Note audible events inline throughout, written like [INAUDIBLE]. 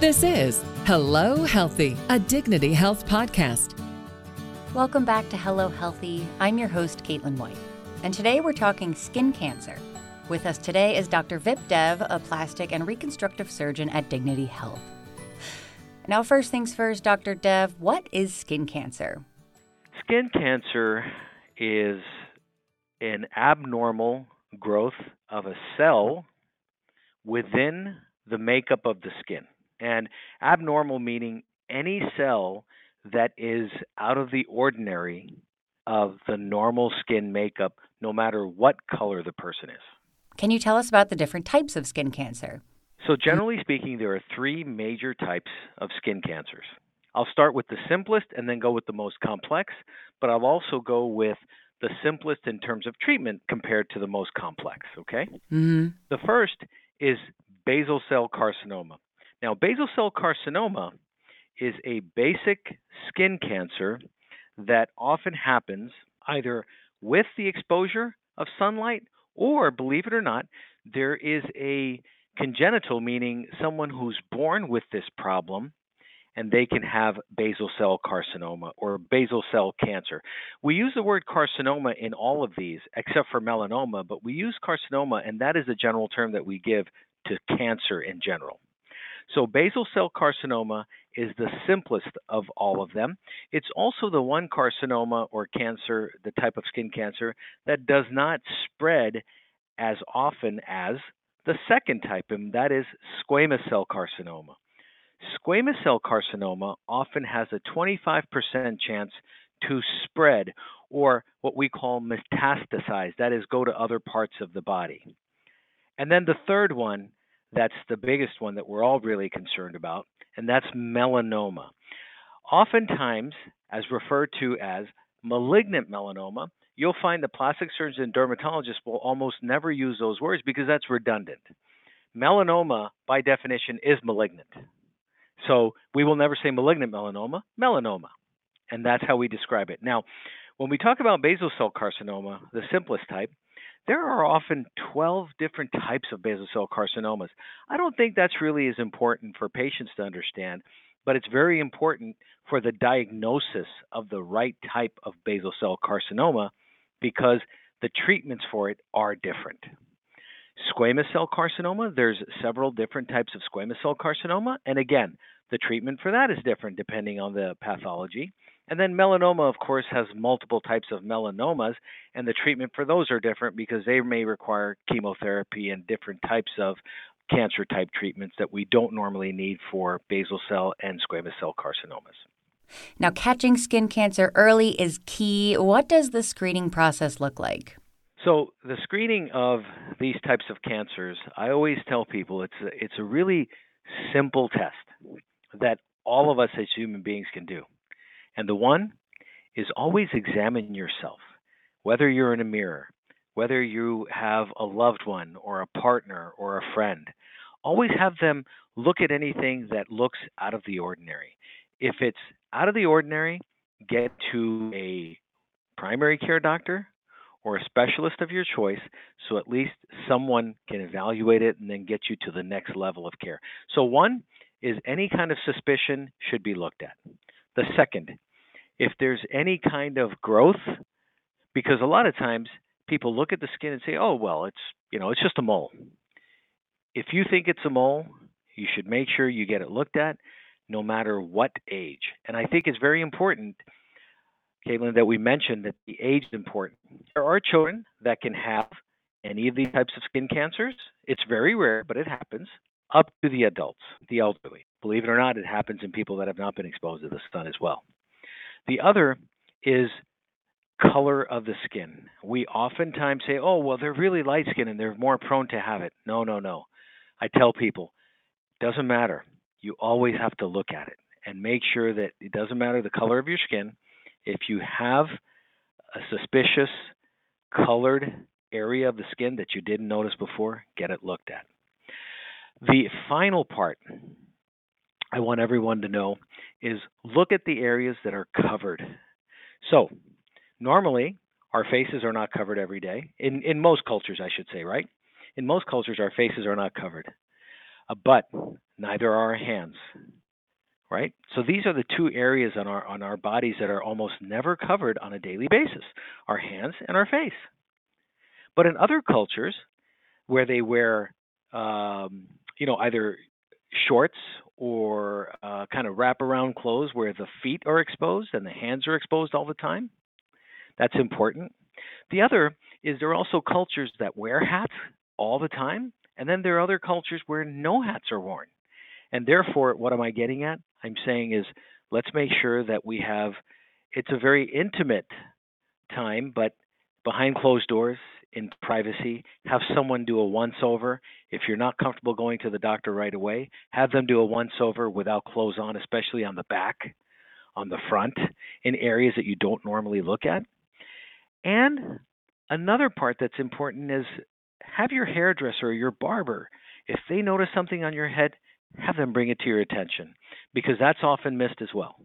This is Hello Healthy, a Dignity Health podcast. Welcome back to Hello Healthy. I'm your host, Caitlin White, and today we're talking skin cancer. With us today is Dr. Vip Dev, a plastic and reconstructive surgeon at Dignity Health. Now, first things first, Dr. Dev, what is skin cancer? Skin cancer is an abnormal growth of a cell within the makeup of the skin. And abnormal meaning any cell that is out of the ordinary of the normal skin makeup, no matter what color the person is. Can you tell us about the different types of skin cancer? So, generally speaking, there are three major types of skin cancers. I'll start with the simplest and then go with the most complex, but I'll also go with the simplest in terms of treatment compared to the most complex, okay? Mm-hmm. The first is basal cell carcinoma. Now, basal cell carcinoma is a basic skin cancer that often happens either with the exposure of sunlight or, believe it or not, there is a congenital, meaning someone who's born with this problem and they can have basal cell carcinoma or basal cell cancer. We use the word carcinoma in all of these except for melanoma, but we use carcinoma, and that is a general term that we give to cancer in general. So, basal cell carcinoma is the simplest of all of them. It's also the one carcinoma or cancer, the type of skin cancer, that does not spread as often as the second type, and that is squamous cell carcinoma. Squamous cell carcinoma often has a 25% chance to spread, or what we call metastasize, that is, go to other parts of the body. And then the third one that's the biggest one that we're all really concerned about, and that's melanoma. Oftentimes, as referred to as malignant melanoma, you'll find that plastic surgeons and dermatologists will almost never use those words because that's redundant. Melanoma, by definition, is malignant. So we will never say malignant melanoma, melanoma. And that's how we describe it. Now, when we talk about basal cell carcinoma, the simplest type, there are often 12 different types of basal cell carcinomas. I don't think that's really as important for patients to understand, but it's very important for the diagnosis of the right type of basal cell carcinoma because the treatments for it are different. Squamous cell carcinoma, there's several different types of squamous cell carcinoma, and again, the treatment for that is different depending on the pathology. And then melanoma, of course, has multiple types of melanomas, and the treatment for those are different because they may require chemotherapy and different types of cancer type treatments that we don't normally need for basal cell and squamous cell carcinomas. Now, catching skin cancer early is key. What does the screening process look like? So, the screening of these types of cancers, I always tell people it's a, it's a really simple test that all of us as human beings can do. And the one is always examine yourself, whether you're in a mirror, whether you have a loved one or a partner or a friend. Always have them look at anything that looks out of the ordinary. If it's out of the ordinary, get to a primary care doctor or a specialist of your choice so at least someone can evaluate it and then get you to the next level of care. So, one is any kind of suspicion should be looked at. The second if there's any kind of growth, because a lot of times people look at the skin and say, "Oh, well, it's you know, it's just a mole." If you think it's a mole, you should make sure you get it looked at, no matter what age. And I think it's very important, Caitlin, that we mentioned that the age is important. There are children that can have any of these types of skin cancers. It's very rare, but it happens. Up to the adults, the elderly. Believe it or not, it happens in people that have not been exposed to the sun as well. The other is color of the skin. We oftentimes say, oh, well, they're really light skinned and they're more prone to have it. No, no, no. I tell people, doesn't matter. You always have to look at it and make sure that it doesn't matter the color of your skin. If you have a suspicious colored area of the skin that you didn't notice before, get it looked at. The final part I want everyone to know is look at the areas that are covered. So, normally, our faces are not covered every day. In, in most cultures, I should say, right? In most cultures, our faces are not covered. Uh, but neither are our hands. Right? So these are the two areas on our on our bodies that are almost never covered on a daily basis. Our hands and our face. But in other cultures where they wear um, you know either shorts or uh, kind of wraparound clothes where the feet are exposed and the hands are exposed all the time. That's important. The other is there are also cultures that wear hats all the time, and then there are other cultures where no hats are worn. And therefore, what am I getting at? I'm saying is let's make sure that we have it's a very intimate time, but behind closed doors, in privacy. Have someone do a once over. If you're not comfortable going to the doctor right away, have them do a once over without clothes on, especially on the back, on the front, in areas that you don't normally look at. And another part that's important is have your hairdresser or your barber, if they notice something on your head, have them bring it to your attention because that's often missed as well.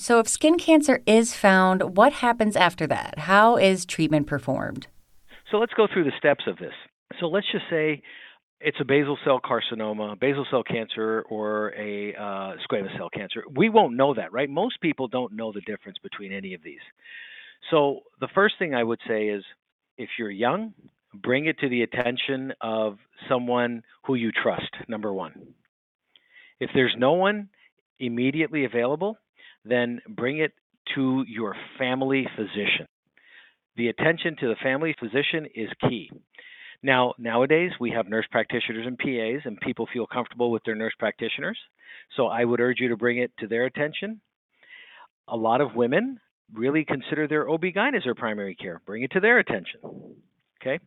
So, if skin cancer is found, what happens after that? How is treatment performed? So let's go through the steps of this. So let's just say it's a basal cell carcinoma, basal cell cancer, or a uh, squamous cell cancer. We won't know that, right? Most people don't know the difference between any of these. So the first thing I would say is if you're young, bring it to the attention of someone who you trust, number one. If there's no one immediately available, then bring it to your family physician the attention to the family physician is key. Now, nowadays we have nurse practitioners and PAs, and people feel comfortable with their nurse practitioners. So I would urge you to bring it to their attention. A lot of women really consider their OB-GYN as their primary care. Bring it to their attention. Okay?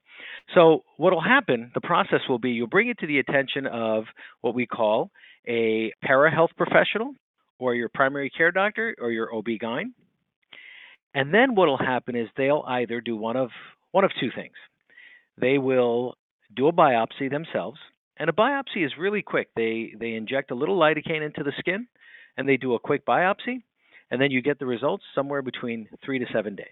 So what will happen, the process will be you'll bring it to the attention of what we call a para-health professional or your primary care doctor or your OB-GYN. And then what'll happen is they'll either do one of one of two things. They will do a biopsy themselves, and a biopsy is really quick. They they inject a little lidocaine into the skin, and they do a quick biopsy, and then you get the results somewhere between three to seven days.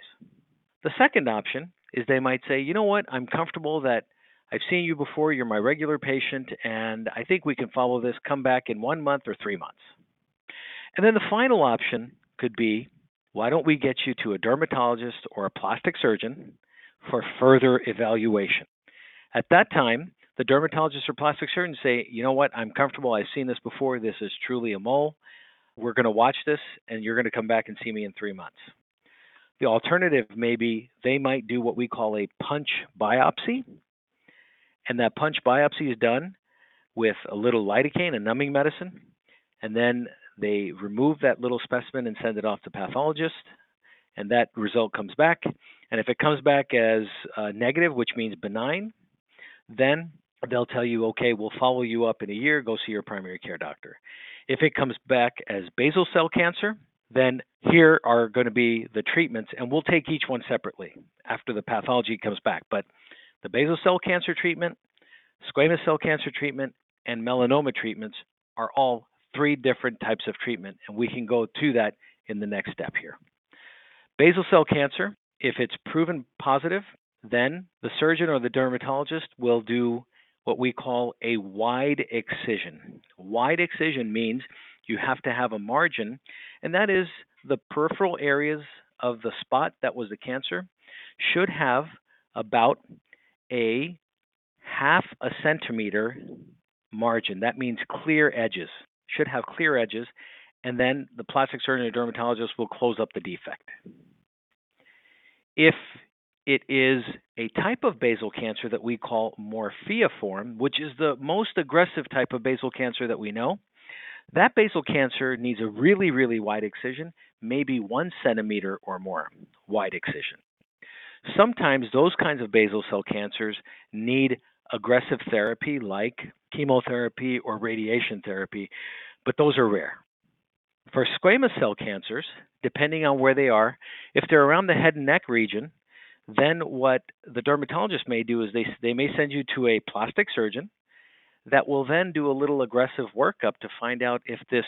The second option is they might say, you know what, I'm comfortable that I've seen you before, you're my regular patient, and I think we can follow this. Come back in one month or three months. And then the final option could be why don't we get you to a dermatologist or a plastic surgeon for further evaluation? At that time, the dermatologist or plastic surgeon say, you know what, I'm comfortable, I've seen this before, this is truly a mole. We're going to watch this, and you're going to come back and see me in three months. The alternative may be they might do what we call a punch biopsy, and that punch biopsy is done with a little lidocaine, a numbing medicine, and then they remove that little specimen and send it off to pathologist, and that result comes back. And if it comes back as uh, negative, which means benign, then they'll tell you, okay, we'll follow you up in a year, go see your primary care doctor. If it comes back as basal cell cancer, then here are going to be the treatments, and we'll take each one separately after the pathology comes back. But the basal cell cancer treatment, squamous cell cancer treatment, and melanoma treatments are all three different types of treatment, and we can go to that in the next step here. Basal cell cancer, if it's proven positive, then the surgeon or the dermatologist will do what we call a wide excision. Wide excision means you have to have a margin, and that is the peripheral areas of the spot that was the cancer should have about a half a centimeter margin. That means clear edges should have clear edges, and then the plastic surgeon or dermatologist will close up the defect. If it is a type of basal cancer that we call morpheiform, which is the most aggressive type of basal cancer that we know. That basal cancer needs a really, really wide excision, maybe one centimeter or more wide excision. Sometimes those kinds of basal cell cancers need aggressive therapy like chemotherapy or radiation therapy, but those are rare. For squamous cell cancers, depending on where they are, if they're around the head and neck region, then what the dermatologist may do is they, they may send you to a plastic surgeon that will then do a little aggressive workup to find out if this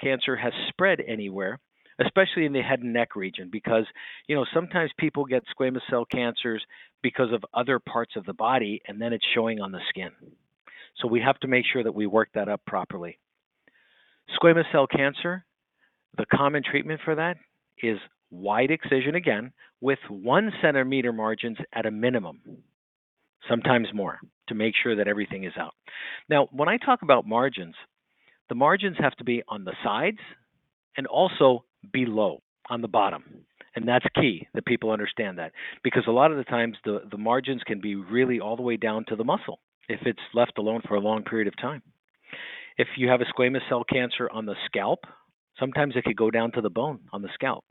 cancer has spread anywhere especially in the head and neck region, because you know sometimes people get squamous cell cancers because of other parts of the body, and then it's showing on the skin. So we have to make sure that we work that up properly. Squamous cell cancer, the common treatment for that is wide excision again with one centimeter margins at a minimum, sometimes more, to make sure that everything is out. Now, when I talk about margins, the margins have to be on the sides and also below on the bottom. And that's key that people understand that because a lot of the times the, the margins can be really all the way down to the muscle if it's left alone for a long period of time. If you have a squamous cell cancer on the scalp, sometimes it could go down to the bone on the scalp.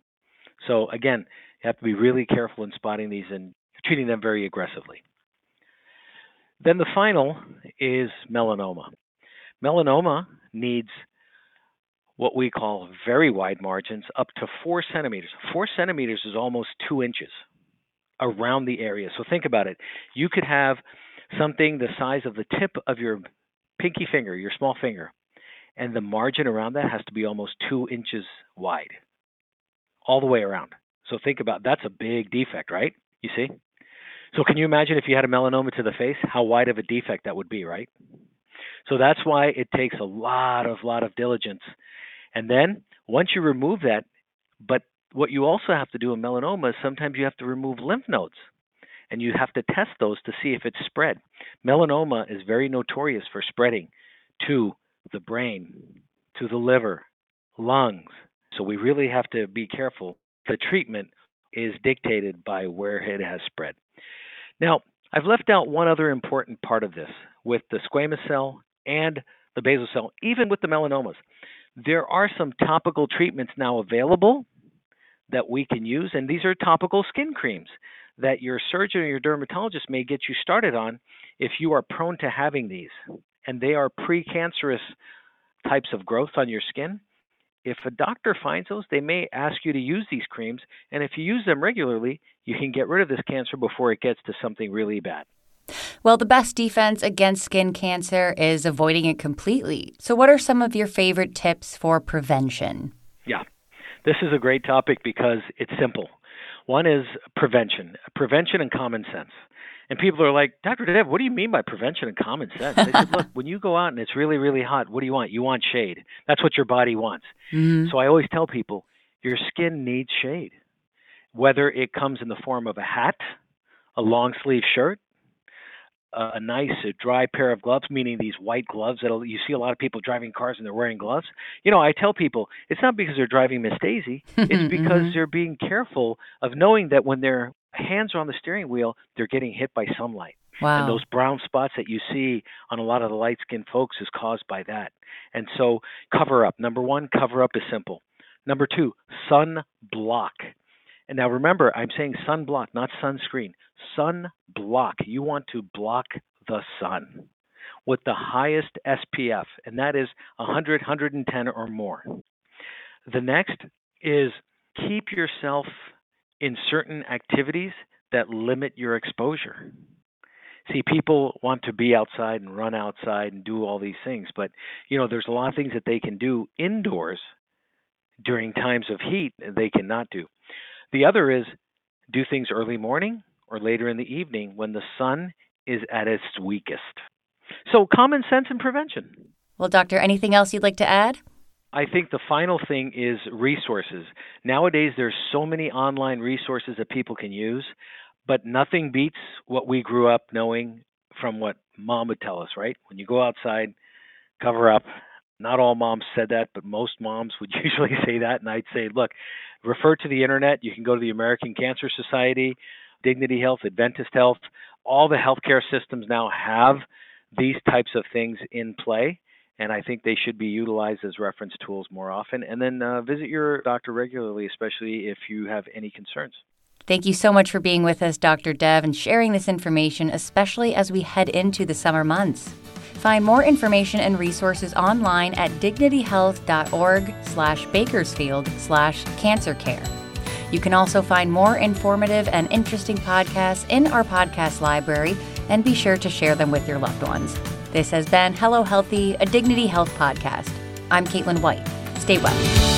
So again, you have to be really careful in spotting these and treating them very aggressively. Then the final is melanoma. Melanoma needs what we call very wide margins up to four centimeters. Four centimeters is almost two inches around the area. So think about it. You could have something the size of the tip of your pinky finger, your small finger, and the margin around that has to be almost two inches wide, all the way around. So think about that's a big defect, right? You see? So can you imagine if you had a melanoma to the face, how wide of a defect that would be, right? So that's why it takes a lot of lot of diligence. And then once you remove that, but what you also have to do in melanoma is sometimes you have to remove lymph nodes and you have to test those to see if it's spread. Melanoma is very notorious for spreading to the brain, to the liver, lungs. So we really have to be careful. The treatment is dictated by where it has spread. Now, I've left out one other important part of this with the squamous cell and the basal cell, even with the melanomas. There are some topical treatments now available that we can use, and these are topical skin creams that your surgeon or your dermatologist may get you started on if you are prone to having these. And they are precancerous types of growth on your skin. If a doctor finds those, they may ask you to use these creams. And if you use them regularly, you can get rid of this cancer before it gets to something really bad. Well, the best defense against skin cancer is avoiding it completely. So, what are some of your favorite tips for prevention? Yeah, this is a great topic because it's simple. One is prevention, prevention and common sense. And people are like, Dr. Dev, what do you mean by prevention and common sense? They said, look, [LAUGHS] when you go out and it's really, really hot, what do you want? You want shade. That's what your body wants. Mm-hmm. So I always tell people, your skin needs shade, whether it comes in the form of a hat, a long sleeve shirt, a nice a dry pair of gloves, meaning these white gloves that you see a lot of people driving cars and they're wearing gloves. You know, I tell people it's not because they're driving Miss Daisy, [LAUGHS] it's because mm-hmm. they're being careful of knowing that when their hands are on the steering wheel, they're getting hit by sunlight. Wow. And those brown spots that you see on a lot of the light skinned folks is caused by that. And so cover up. Number one, cover up is simple. Number two, sun block. And now remember, I'm saying sunblock, not sunscreen. Sunblock. You want to block the sun with the highest SPF, and that is 100, 110 or more. The next is keep yourself in certain activities that limit your exposure. See, people want to be outside and run outside and do all these things, but you know, there's a lot of things that they can do indoors during times of heat that they cannot do. The other is do things early morning or later in the evening when the sun is at its weakest. So, common sense and prevention. Well, doctor, anything else you'd like to add? I think the final thing is resources. Nowadays, there's so many online resources that people can use, but nothing beats what we grew up knowing from what mom would tell us, right? When you go outside, cover up. Not all moms said that, but most moms would [LAUGHS] usually say that. And I'd say, look, refer to the internet. You can go to the American Cancer Society, Dignity Health, Adventist Health. All the healthcare systems now have these types of things in play, and I think they should be utilized as reference tools more often. And then uh, visit your doctor regularly, especially if you have any concerns. Thank you so much for being with us, Dr. Dev, and sharing this information, especially as we head into the summer months. Find more information and resources online at dignityhealth.org slash bakersfield slash cancer care. You can also find more informative and interesting podcasts in our podcast library and be sure to share them with your loved ones. This has been Hello Healthy, a Dignity Health podcast. I'm Caitlin White. Stay well.